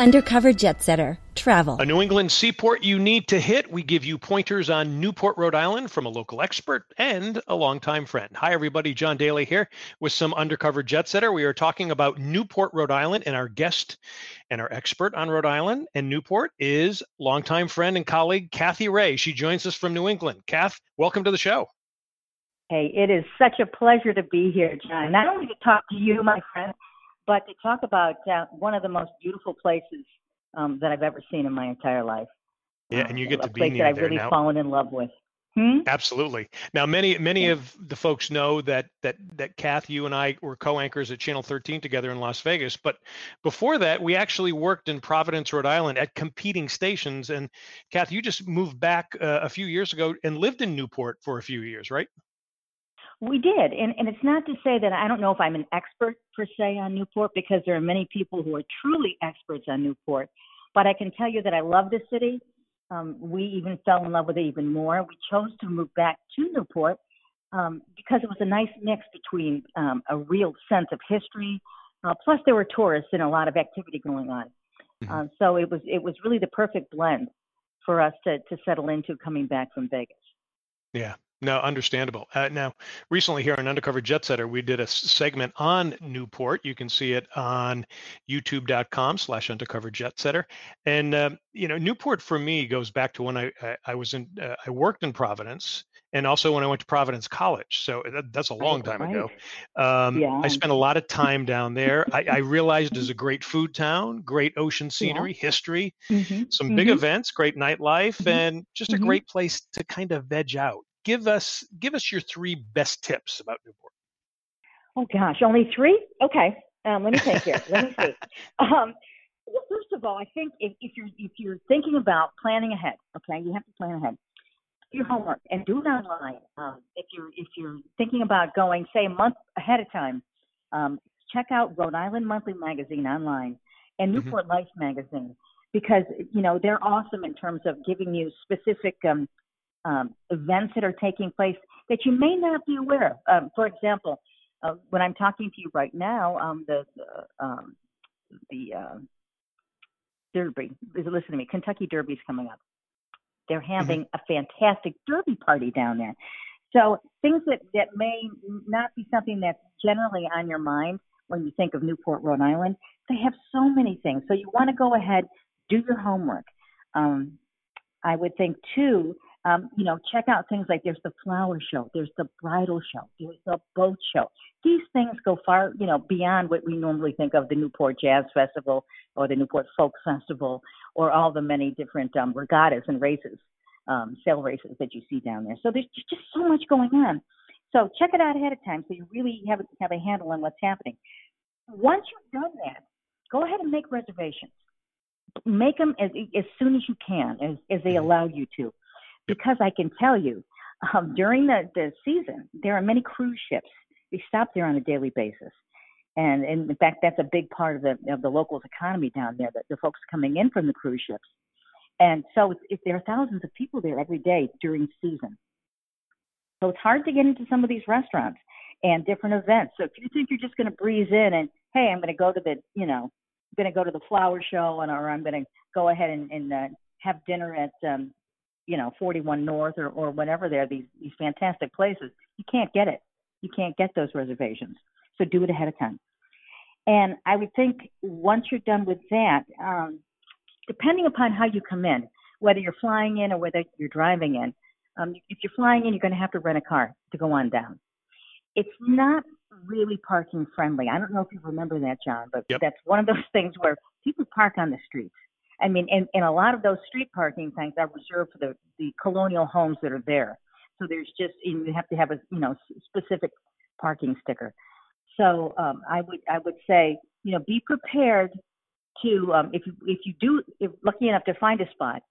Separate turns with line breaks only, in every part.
Undercover Jet Setter. Travel.
A New England seaport you need to hit. We give you pointers on Newport, Rhode Island from a local expert and a longtime friend. Hi, everybody. John Daly here with some Undercover Jet Setter. We are talking about Newport, Rhode Island, and our guest and our expert on Rhode Island and Newport is longtime friend and colleague Kathy Ray. She joins us from New England. Kath, welcome to the show.
Hey, it is such a pleasure to be here, John. Not only to talk to you, my friend, but to talk about uh, one of the most beautiful places um, that I've ever seen in my entire life.
Yeah, and you get
uh,
to be
place
near
that I've really
now.
fallen in love with. Hmm?
Absolutely. Now, many many of the folks know that that that Kath, you and I were co-anchors at Channel 13 together in Las Vegas. But before that, we actually worked in Providence, Rhode Island, at competing stations. And Kath, you just moved back uh, a few years ago and lived in Newport for a few years, right?
We did, and and it's not to say that I don't know if I'm an expert per se on Newport because there are many people who are truly experts on Newport. But I can tell you that I love the city. Um, we even fell in love with it even more. We chose to move back to Newport um, because it was a nice mix between um, a real sense of history, uh, plus there were tourists and a lot of activity going on.
Mhm.
Uh, so it was it was really the perfect blend for us to to settle into coming back from Vegas.
Yeah. No, understandable. Uh, now, recently here on Undercover Jet Setter, we did a segment on Newport. You can see it on youtube.com slash undercover jet setter. And, um, you know, Newport for me goes back to when I, I, I was in, uh, I worked in Providence and also when I went to Providence College. So that, that's a long time ago. Um,
Yeah.
I spent a lot of time down there. I, I realized it's a great food town, great ocean scenery, history,
Mm-hmm.
some big
Mhm.
events, great nightlife,
Mhm.
and just a
Mhm.
great place to kind of veg out. Give us give us your three best tips about Newport.
Oh gosh, only three? Okay. Um, let me think here. let me see. Um, well, first of all, I think if, if you're if you're thinking about planning ahead, okay, you have to plan ahead. Do your homework and do it online. Um, if you're if you're thinking about going, say, a month ahead of time, um, check out Rhode Island Monthly Magazine online and
Mhm.
Newport Life Magazine because you know they're awesome in terms of giving you specific um, um, events that are taking place that you may not be aware of. Um, for example, uh, when I'm talking to you right now, um, the the, um, the uh, Derby. Is listen to me. Kentucky Derby's coming up. They're having a fantastic Derby party down there. So things that that may not be something that's generally on your mind when you think of Newport, Rhode Island, they have so many things. So you want to go ahead, do your homework. Um, I would think too, um, you know, check out things like there's the flower show, there's the bridal show, there's the boat show. These things go far, you know, beyond what we normally think of the Newport Jazz Festival or the Newport Folk Festival or all the many different um, regattas and races, um, sail races that you see down there. So there's just so much going on. So check it out ahead of time so you really have have a handle on what's happening. Once you've done that, go ahead and make reservations. Make them as as soon as you can, as as they
Mhm.
allow you to, because I can tell you, um, during the the season there are many cruise ships. They stop there on a daily basis, and, and in fact that's a big part of the of the locals' economy down there. That the folks coming in from the cruise ships, and so it's, it, there are thousands of people there every day during season. So it's hard to get into some of these restaurants and different events. So if you think you're just going to breeze in and hey, I'm going to go to the you know, I'm going to go to the flower show and or I'm going to go ahead and, and uh, have dinner at um, you know 41 North or or whatever there these these fantastic places. You can't get it. You can't get those reservations. So do it ahead of time. And I would think once you're done with that, um, depending upon how you come in, whether you're flying in or whether you're driving in, um, if you're flying in, you're going to have to rent a car to go on down. It's not really parking friendly. I don't know if you remember that, John, but
Yep.
that's one of those things where people park on the streets. I mean, and, and a lot of those street parking things are reserved for the, the colonial homes that are there. So there's just you have to have a you know specific parking sticker. So um, I would I would say you know, be prepared to um, if if you do if lucky enough to find a spot,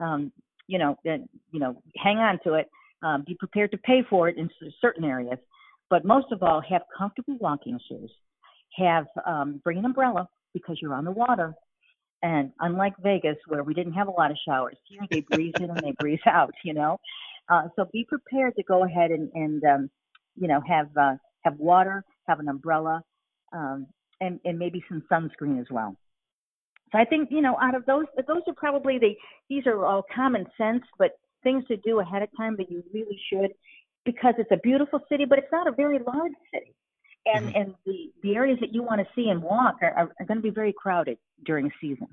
um, you know, then you know, hang on to it. Um, be prepared to pay for it in certain areas, but most of all, have comfortable walking shoes. Have um, bring an umbrella because you're on the water. And unlike Vegas, where we didn't have a lot of showers, here they breeze in and they breeze out. You know, uh, so be prepared to go ahead and, and um, you know, have uh, have water, have an umbrella, um, and and maybe some sunscreen as well. So I think you know, out of those, those are probably the these are all common sense, but things to do ahead of time that you really should, because it's a beautiful city, but it's not a very large city, and mm-hmm. and the the areas that you want to see and walk are, are, are going to be very crowded during season.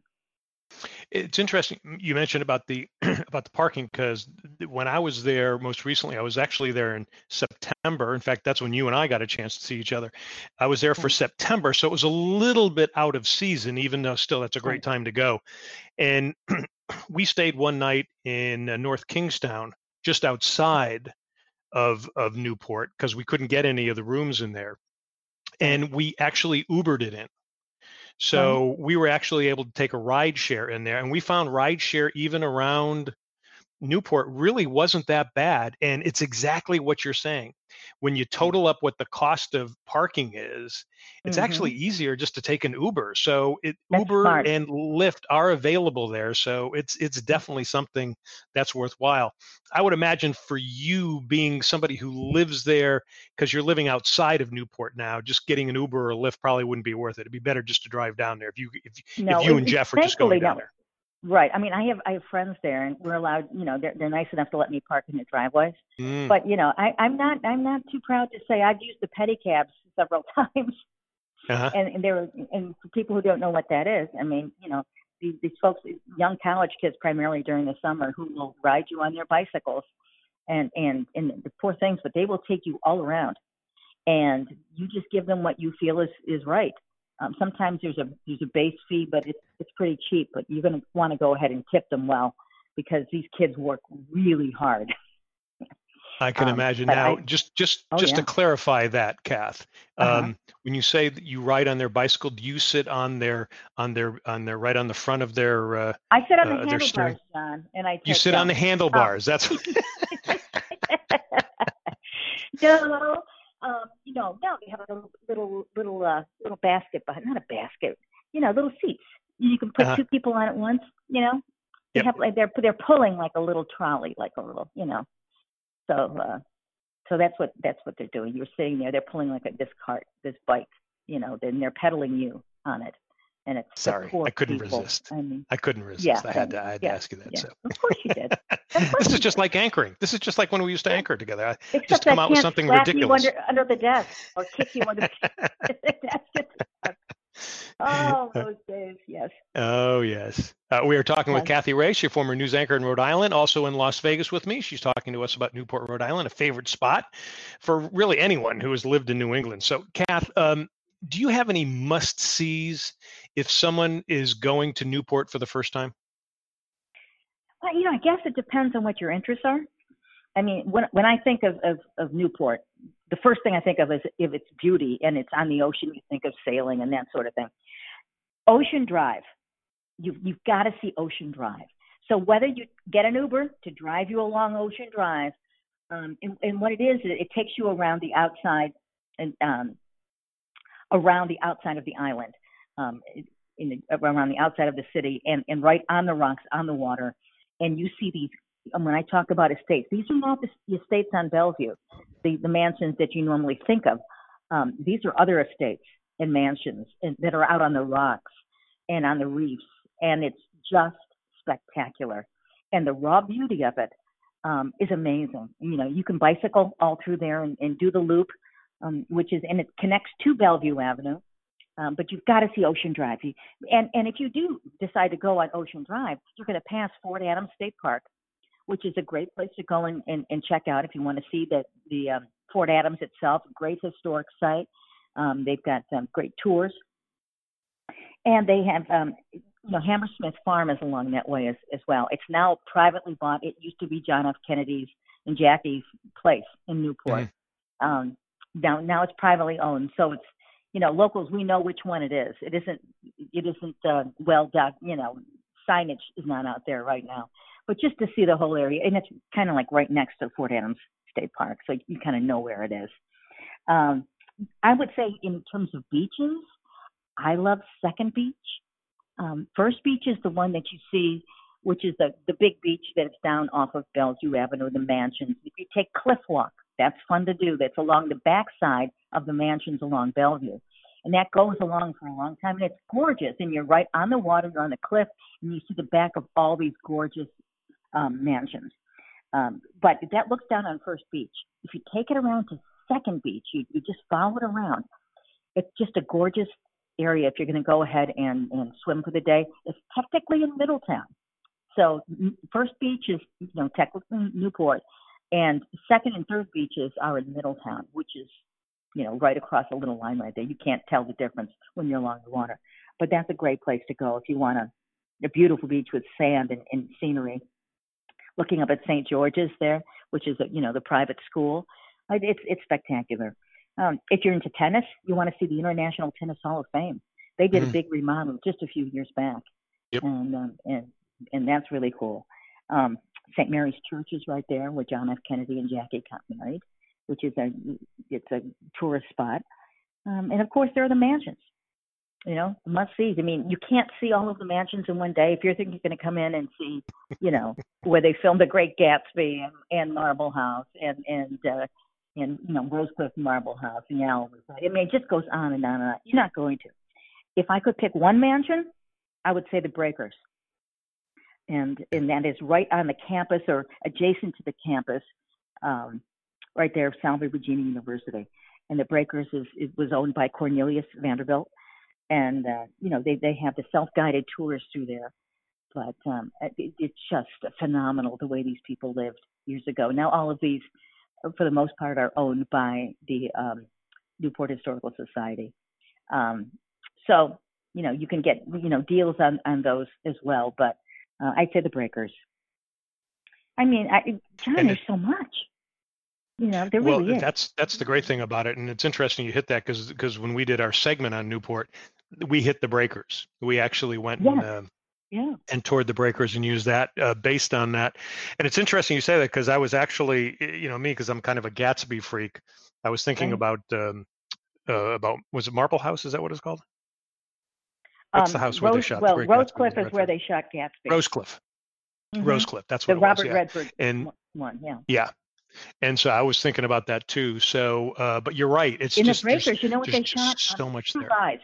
It's interesting you mentioned about the about the parking because when I was there most recently, I was actually there in September. In fact, that's when you and I got a chance to see each other. I was there for September, so it was a little bit out of season, even though still that's a great time to go. And we stayed one night in uh, North Kingstown, just outside of of Newport, because we couldn't get any of the rooms in there, and we actually Ubered it in. So we were actually able to take a ride share in there, and we found ride share even around Newport really wasn't that bad. And it's exactly what you're saying. When you mm. total up what the cost of parking is, it's mm-hmm. actually easier just to take an Uber. So it, Uber smart. and Lyft are available there. So it's it's mm. definitely something that's worthwhile. I would imagine for you being somebody who lives there because you're living outside of Newport now, just getting an Uber or Lyft probably wouldn't be worth it. It'd be better just to drive down there if you if, no, if you and Jeff are just going down no. there.
Right. I mean, I have I have friends there, and we're allowed. You know, they're they're nice enough to let me park in their driveways. Mm. But you know, I I'm not I'm not too proud to say I've used the pedicabs several times. Uh-huh. And, and there and for people who don't know what that is, I mean, you know, these these folks, young college kids, primarily during the summer, who will ride you on their bicycles, and and and the poor things, but they will take you all around, and you just give them what you feel is is right. Um, sometimes there's a there's a base fee, but it's it's pretty cheap. But you're going to want to go ahead and tip them well because these kids work really hard.
I can um, imagine. Now, I, just just oh, just yeah. to clarify that, Kath, uh-huh. um, when you say that you ride on their bicycle, do you sit on their on their on their right on the front of their? Uh,
I sit on uh, the handlebars, John, and I.
You sit them. on the handlebars. Oh. That's.
no, um, you know, no, they have a little little little uh, little basket, but not a basket. You know, little seats. You can put uh-huh. two people on at once. You know, they yep. have like they're they're pulling like a little trolley, like a little, you know. So uh, so that's what that's what they're doing. You're sitting there, they're pulling like a, this cart, this bike. You know, then they're pedaling you on it and it's
sorry i couldn't people. resist. I mean i couldn't resist. yeah, i had to i had yeah, to ask you that
yeah.
so.
Of course you did.
This is just like anchoring. This is just like when we used to anchor together. I Except just come I out with something ridiculous
you under, under the desk. Or kick you under the desk oh those days yes.
oh yes. Uh, we are talking with Kathy Race, your former news anchor in Rhode Island, also in Las Vegas with me. She's talking to us about Newport, Rhode Island, a favorite spot for really anyone who has lived in New England. So, Kath, um, do you have any must sees if someone is going to Newport for the first time?
Well, you know, I guess it depends on what your interests are. I mean, when when I think of, of, of Newport, the first thing I think of is if it's beauty and it's on the ocean, you think of sailing and that sort of thing. Ocean Drive, you've you've got to see Ocean Drive. So whether you get an Uber to drive you along Ocean Drive, um, and, and what it is, it takes you around the outside and um, around the outside of the island, um, the, around the outside of the city, and, and right on the rocks, on the water. And you see these. When I talk about estates, these are not the estates on Bellevue, the, the mansions that you normally think of. Um, these are other estates and mansions and, that are out on the rocks and on the reefs, and it's just spectacular. And the raw beauty of it um, is amazing. You know, you can bicycle all through there and, and do the loop um, which is and it connects to Bellevue Avenue. Um, but you've got to see Ocean Drive. You, and and if you do decide to go on Ocean Drive, you're going to pass Fort Adams State Park, which is a great place to go and, and, and check out if you want to see the the um, Fort Adams itself. Great historic site. Um, they've got um, great tours, and they have um, you know Hammersmith Farm is along that way as as well. It's now privately bought. It used to be John F. Kennedy's and Jackie's place in Newport. Mm-hmm. Um, now now it's privately owned, so it's you know, locals we know which one it is. It isn't it isn't uh, well done. You know, signage is not out there right now. But just to see the whole area, and it's kind of like right next to Fort Adams State Park, so you kind of know where it is. Um, I would say in terms of beaches, I love Second Beach. Um, First Beach is the one that you see, which is the the big beach that's down off of Bellevue Avenue, the mansions. If you take Cliff Walk, that's fun to do. That's along the backside of the mansions along Bellevue. And that goes along for a long time. And it's gorgeous. And you're right on the water, you're on the cliff, and you see the back of all these gorgeous um, mansions. Um, but that looks down on First Beach. If you take it around to Second Beach, you, you just follow it around. It's just a gorgeous area if you're going to go ahead and, and swim for the day. It's technically in Middletown. So First Beach is, you know, technically Newport, and second and third beaches are in Middletown, which is, you know, right across a little line right there. You can't tell the difference when you're along the water. But that's a great place to go if you want a, a beautiful beach with sand and, and scenery. Looking up at St. George's there, which is, a, you know, the private school. It's, it's spectacular. Um, if you're into tennis, you want to see the International Tennis Hall of Fame. They did mm. a big remodel just a few years back,
yep.
and um, and and that's really cool. Um, St. Mary's Church is right there where John F. Kennedy and Jackie got married, which is a it's a tourist spot. Um, and of course, there are the mansions. You know, must see. I mean, you can't see all of the mansions in one day. If you're thinking you're going to come in and see, you know, where they filmed The Great Gatsby and, and Marble House and and uh, and you know Rosecliff Marble House and yeah, I mean, it just goes on and on and on. You're not going to. If I could pick one mansion, I would say the Breakers and and that is right on the campus or adjacent to the campus, um, right there of Salve Regina University. And the Breakers is it was owned by Cornelius Vanderbilt, and uh, you know they they have the self-guided tours through there. But um, it, it's just phenomenal the way these people lived years ago. Now all of these, for the most part, are owned by the um, Newport Historical Society. Um, so you know you can get you know deals on on those as well, but uh, I'd say the Breakers. I mean, I, John, and there's it, so much. You know, there
well,
really
is. that's that's the great thing about it, and it's interesting you hit that because because when we did our segment on Newport, we hit the Breakers. We actually went
yeah.
and uh,
yeah.
and toured the Breakers and used that uh, based on that. And it's interesting you say that because I was actually, you know, me because I'm kind of a Gatsby freak. I was thinking right. about um, uh, about was it Marble House? Is that what it's called? What's um, the house where
Rose,
they shot?
Well, Rosecliff is where they shot Gatsby.
Rosecliff. Mm-hmm. Rosecliff. That's
what
the
Robert
was, yeah.
Redford
and,
one. Yeah.
Yeah. And so I was thinking about that too. So, uh, but you're right. It's
in
just,
the Breakers. You know what they shot?
So much there.
Eyes.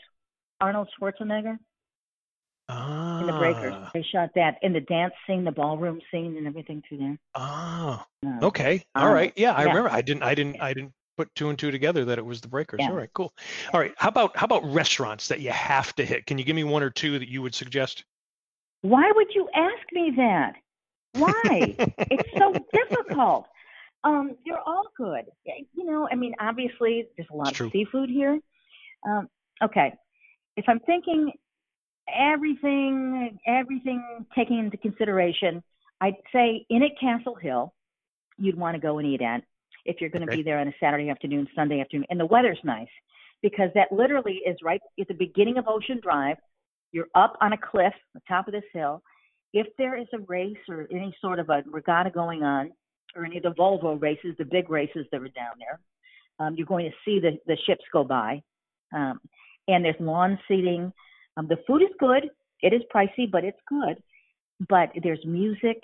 Arnold Schwarzenegger.
Ah.
In the Breakers, they shot that in the dance scene, the ballroom scene, and everything through there.
Oh. okay. All right. Yeah, I yeah. remember. I didn't. I didn't. I didn't put two and two together that it was the breakers. Yeah. All right, cool. All right, how about how about restaurants that you have to hit? Can you give me one or two that you would suggest?
Why would you ask me that? Why? it's so difficult. Um, they're all good. You know, I mean, obviously there's a lot
it's
of
true.
seafood here. Um, okay, if I'm thinking everything, everything taking into consideration, I'd say in at Castle Hill, you'd want to go and eat at if you're going to
okay.
be there on a Saturday afternoon, Sunday afternoon, and the weather's nice because that literally is right at the beginning of Ocean Drive. You're up on a cliff, the top of this hill. If there is a race or any sort of a regatta going on, or any of the Volvo races, the big races that are down there, um, you're going to see the, the ships go by. Um, and there's lawn seating. Um, the food is good. It is pricey, but it's good. But there's music.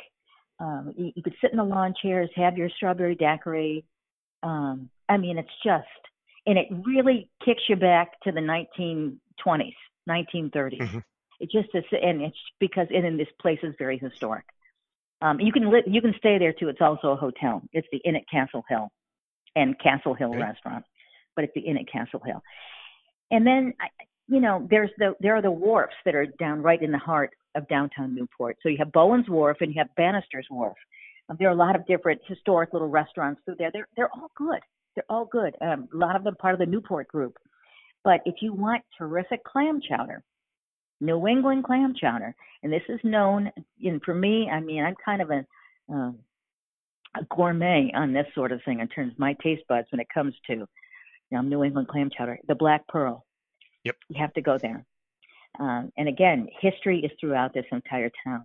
Um, you, you, could sit in the lawn chairs, have your strawberry daiquiri. Um, I mean, it's just, and it really kicks you back to the 1920s, 1930s.
Mm-hmm.
It just is, and it's because, and then this place is very historic. Um, you can live, you can stay there too. It's also a hotel. It's the Inn at Castle Hill, and Castle Hill
okay.
Restaurant, but it's the Inn at Castle Hill. And then, you know, there's the there are the wharfs that are down right in the heart of downtown Newport. So you have Bowen's Wharf and you have Bannister's Wharf. Um, there are a lot of different historic little restaurants through there. They're they're all good. They're all good. Um, a lot of them part of the Newport group. But if you want terrific clam chowder, New England clam chowder, and this is known. And for me, I mean, I'm kind of a um, a gourmet on this sort of thing in terms of my taste buds when it comes to you know, New England clam chowder. The Black Pearl
Yep.
You have to go there. Um, and again, history is throughout this entire town.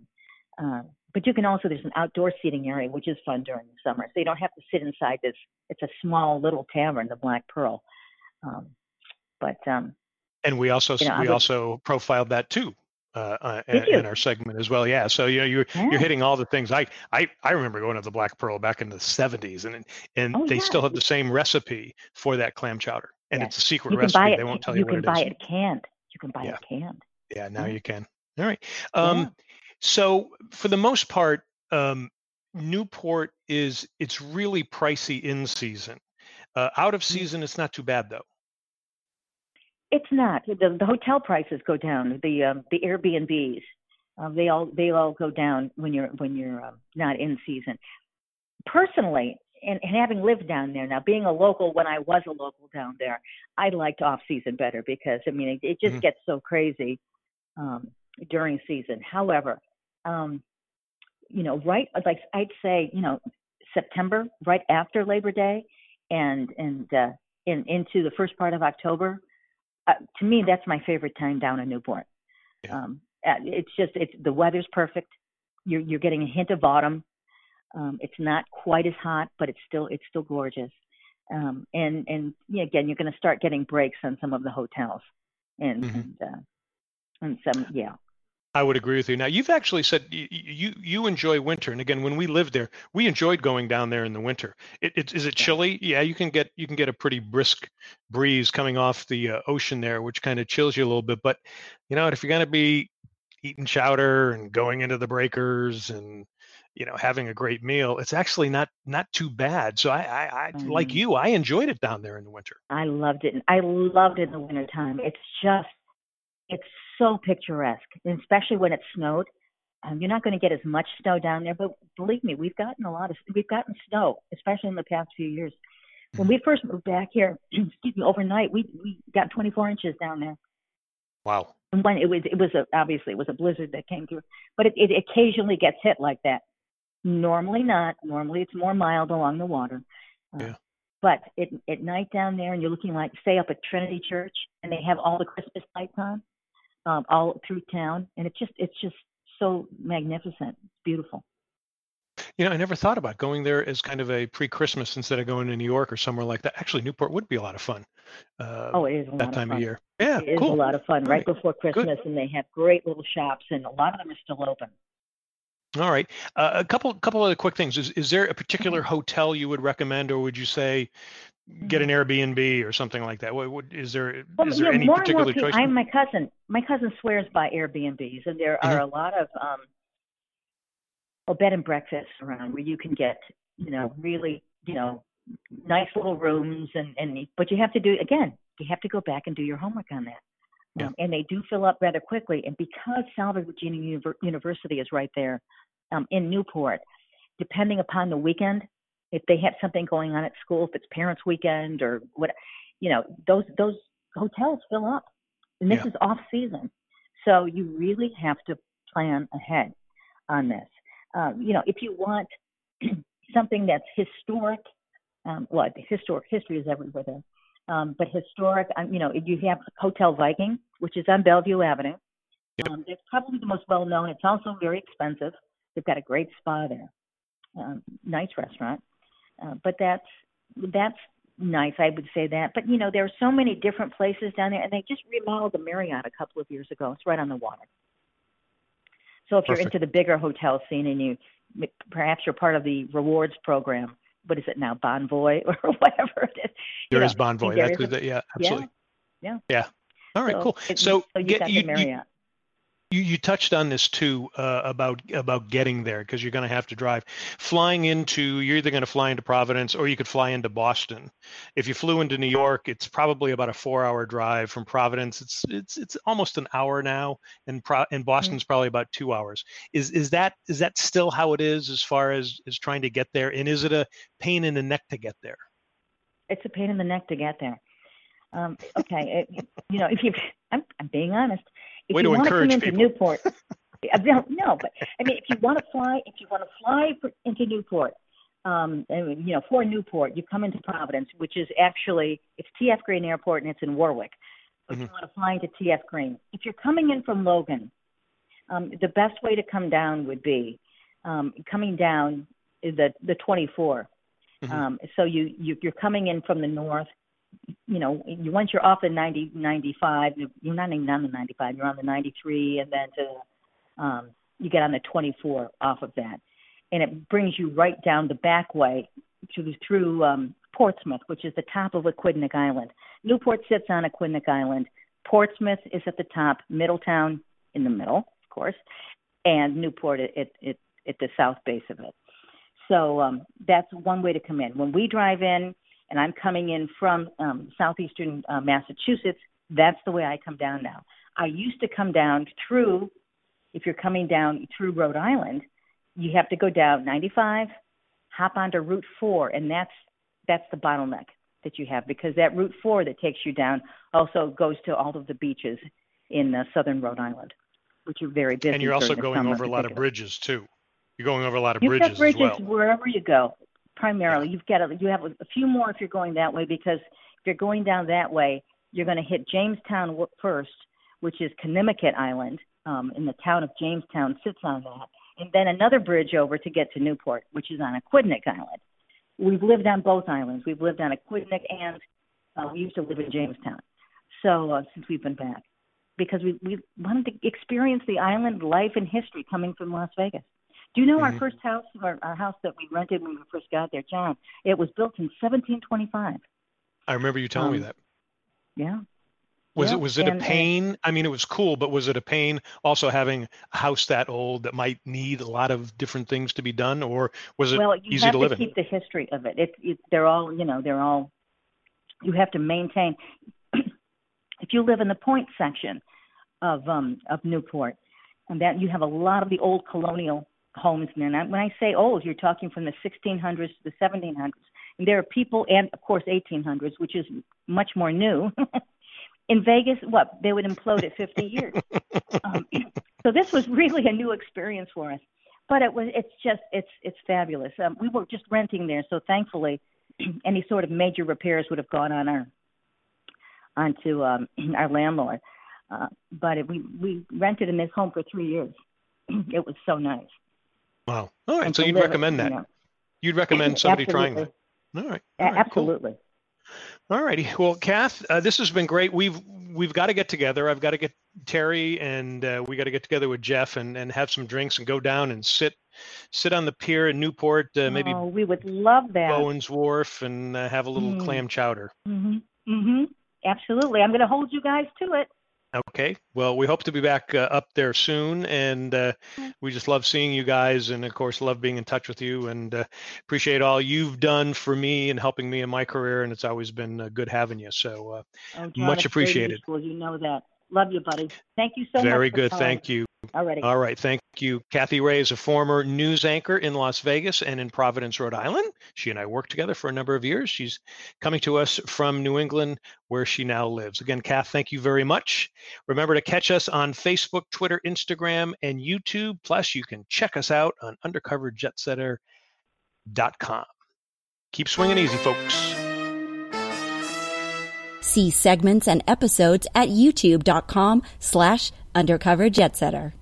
Um, but you can also there's an outdoor seating area which is fun during the summer, so you don't have to sit inside this. It's a small little tavern, the Black Pearl. Um, but um,
and we also you know, we would, also profiled that too uh, uh, in, in, our segment as well. Yeah. So you know you're yeah. you're hitting all the things. I I I remember going to the Black Pearl back in the 70s, and and oh, they yeah. still have the same recipe for that clam chowder, and yes. it's a secret recipe. They won't tell you,
you
what it
is. You can buy it canned. You can buy
yeah.
it canned.
Yeah. Now you can. All right. Um, so for the most part, um, Newport is it's really pricey in season. Uh, out of mm. season, it's not too bad though.
It's not. The, the hotel prices go down. The um, the Airbnbs, um, they all they all go down when you're when you're um, not in season. Personally, and, and having lived down there now, being a local when I was a local down there, I liked off season better because I mean it, it just mm-hmm. gets so crazy um, during season. However, um, you know, right like I'd say, you know, September, right after Labor Day, and and uh, in into the first part of October, uh, to me, that's my favorite time down in Newport. Yeah. Um, uh, it's just it's the weather's perfect. You're you're getting a hint of autumn. Um, it's not quite as hot, but it's still it's still gorgeous. Um, and and yeah, again, you're going to start getting breaks on some of the hotels, and mm-hmm. and, uh, and some yeah.
I would agree with you. Now, you've actually said you, you you enjoy winter, and again, when we lived there, we enjoyed going down there in the winter. It, it is it chilly? Yeah, you can get you can get a pretty brisk breeze coming off the uh, ocean there, which kind of chills you a little bit. But you know, if you're going to be eating chowder and going into the breakers and you know having a great meal, it's actually not not too bad. So I, I, I mm. like you, I enjoyed it down there in the winter.
I loved it. I loved it in the wintertime. It's just it's so picturesque, especially when it snowed. Um, you're not going to get as much snow down there, but believe me, we've gotten a lot of we've gotten snow, especially in the past few years. When we first moved back here, excuse me, overnight we we got 24 inches down there.
Wow.
And when it was it was a, obviously it was a blizzard that came through, but it, it occasionally gets hit like that. Normally not. Normally it's more mild along the water.
Uh, yeah.
But it, at night down there, and you're looking like, say, up at Trinity Church, and they have all the Christmas lights on um, all through town, and it's just it's just so magnificent. It's beautiful.
You know, I never thought about going there as kind of a pre-Christmas instead of going to New York or somewhere like that. Actually, Newport would be a lot of fun. Uh,
oh, it is
that time
of,
of, year. Yeah,
it
cool.
is a lot of fun right, right before Christmas, Good. and they have great little shops, and a lot of them are still open.
All right. Uh, a couple couple other quick things. Is is there a particular mm-hmm. hotel you would recommend, or would you say get an mm-hmm. Airbnb or something like that? What, what is there?
Well,
is there any
more
particular
more
choice?
I'm my cousin. My cousin swears by Airbnbs, and there are mm-hmm. a lot of um, well, bed and breakfasts around where you can get, you know, really, you know, nice little rooms, and and but you have to do again. You have to go back and do your homework on that.
Yeah.
Um, and they do fill up rather quickly. And because Salve Regina University is right there um, in Newport, depending upon the weekend, if they have something going on at school, if it's parents' weekend or what, you know, those those hotels fill up, and this yeah. is off season, so you really have to plan ahead on this. Um, you know, if you want something that's historic, um, well, historic history is everywhere there, um, but historic, um, you know, you have Hotel Viking, which is on Bellevue Avenue.
Yep.
Um, it's probably the most well known. It's also very expensive. They've got a great spa there, um, nice restaurant. Uh, but that's that's nice. I would say that. But you know, there are so many different places down there, and they just remodeled the Marriott a couple of years ago. It's right on the water. So if
Perfect.
you're into the bigger hotel scene and you perhaps you're part of the rewards program, what is it now, Bonvoy or whatever it is?
There is Bonvoy. That's yeah, absolutely.
Yeah.
Yeah. All right,
so
cool.
It,
so,
so you
get,
got
you,
the Marriott.
You, you you touched on this too uh, about about getting there because you're going to have to drive. Flying into you're either going to fly into Providence or you could fly into Boston. If you flew into New York, it's probably about a four-hour drive from Providence. It's it's it's almost an hour now, and Pro, and Boston's mm-hmm. probably about two hours. Is is that is that still how it is as far as as trying to get there? And is it a pain in the neck to get there?
It's a pain in the neck to get there. Um, okay, it, you know, if you, I'm, I'm being honest if
Way
you want to come into
people.
Newport, no, but I mean, if you want to fly, if you want to fly for, into Newport, um, and, you know, for Newport, you come into Providence, which is actually it's TF Green Airport and it's in Warwick. if you want to fly into TF Green. If you're coming in from Logan, um, the best way to come down would be um, coming down the the 24.
Mhm.
Um, so you, you you're coming in from the north. You know, once you're off the 90 95, you're not even on the 95. You're on the 93, and then to um, you get on the 24 off of that, and it brings you right down the back way through through um, Portsmouth, which is the top of Aquidneck Island. Newport sits on Aquidneck Island. Portsmouth is at the top. Middletown in the middle, of course, and Newport at, at, at the south base of it. So um, that's one way to come in. When we drive in, and I'm coming in from um, southeastern uh, Massachusetts, that's the way I come down now. I used to come down through, if you're coming down through Rhode Island, you have to go down 95, hop onto Route 4, and that's that's the bottleneck that you have because that Route 4 that takes you down also goes to all of the beaches in uh, southern Rhode Island, which are very busy.
And you're also going over a lot of bridges too. You're going over a lot of
You've
bridges,
got bridges
as well.
wherever you go. Primarily, you've got a, you have a few more if you're going that way because if you're going down that way, you're going to hit Jamestown first, which is Conanicut Island, um, and the town of Jamestown sits on that, and then another bridge over to get to Newport, which is on Aquidneck Island. We've lived on both islands. We've lived on Aquidneck and uh, we used to live in Jamestown. So uh, since we've been back, because we we wanted to experience the island life and history coming from Las Vegas. Do you know our
Mhm.
first house, our, our house that we rented when we first got there, John? It was built in 1725.
I remember you telling me
Um,
that.
Yeah.
Was
yeah,
it was it
and-
a
and-
pain? I mean, it was cool, but was it a pain also having a house that old that might need a lot of different things to be done, or was it
well, you
easy
have
to
to
live in?
keep the history of it. It, it. They're all, you know, they're all. You have to maintain. if you live in the Point section of um of Newport, and that you have a lot of the old colonial homes. And when I say old, you're talking from the 1600s to the 1700s. And there are people, and of course 1800s, which is much more new. in Vegas, what they would implode at 50 years. um, so this was really a new experience for us. But it was it's just it's it's fabulous. Um, we were just renting there, so thankfully, any sort of major repairs would have gone on our onto um, our landlord. Uh, but it, we we rented in this home for three years. it was so nice.
Wow. All right. So you'd
live
recommend
you
that?
know.
You'd recommend somebody trying that? All right. All right, cool.
Absolutely.
All righty. Well, Kath, uh, this has been great. We've we've got to get together. I've got to get Terry and uh, we got to get together with Jeff and, and have some drinks and go down and sit sit on the pier in Newport, uh, maybe
oh, we would love that.
Bowen's Wharf, and uh, have a little
Mm.
clam chowder.
Mhm. Mhm. Absolutely. I'm going to hold you guys to it.
Okay. Well, we hope to be back uh, up there soon, and uh, we just love seeing you guys, and of course, love being in touch with you, and uh, appreciate all you've done for me and helping me in my career, and it's always been uh, good having you. So uh,
Oh, John,
Much appreciated.
Well, You know that. Love you, buddy. Thank you so much.
very good.
calling.
Thank you.
Alrighty.
All right. Thank you. Kathy Ray is a former news anchor in Las Vegas and in Providence, Rhode Island. She and I worked together for a number of years. She's coming to us from New England, where she now lives. Again, Kath, thank you very much. Remember to catch us on Facebook, Twitter, Instagram, and YouTube. Plus, you can check us out on undercoverjetsetter.com. Keep swinging easy, folks.
See segments and episodes at youtube.com slash undercoverjetsetter.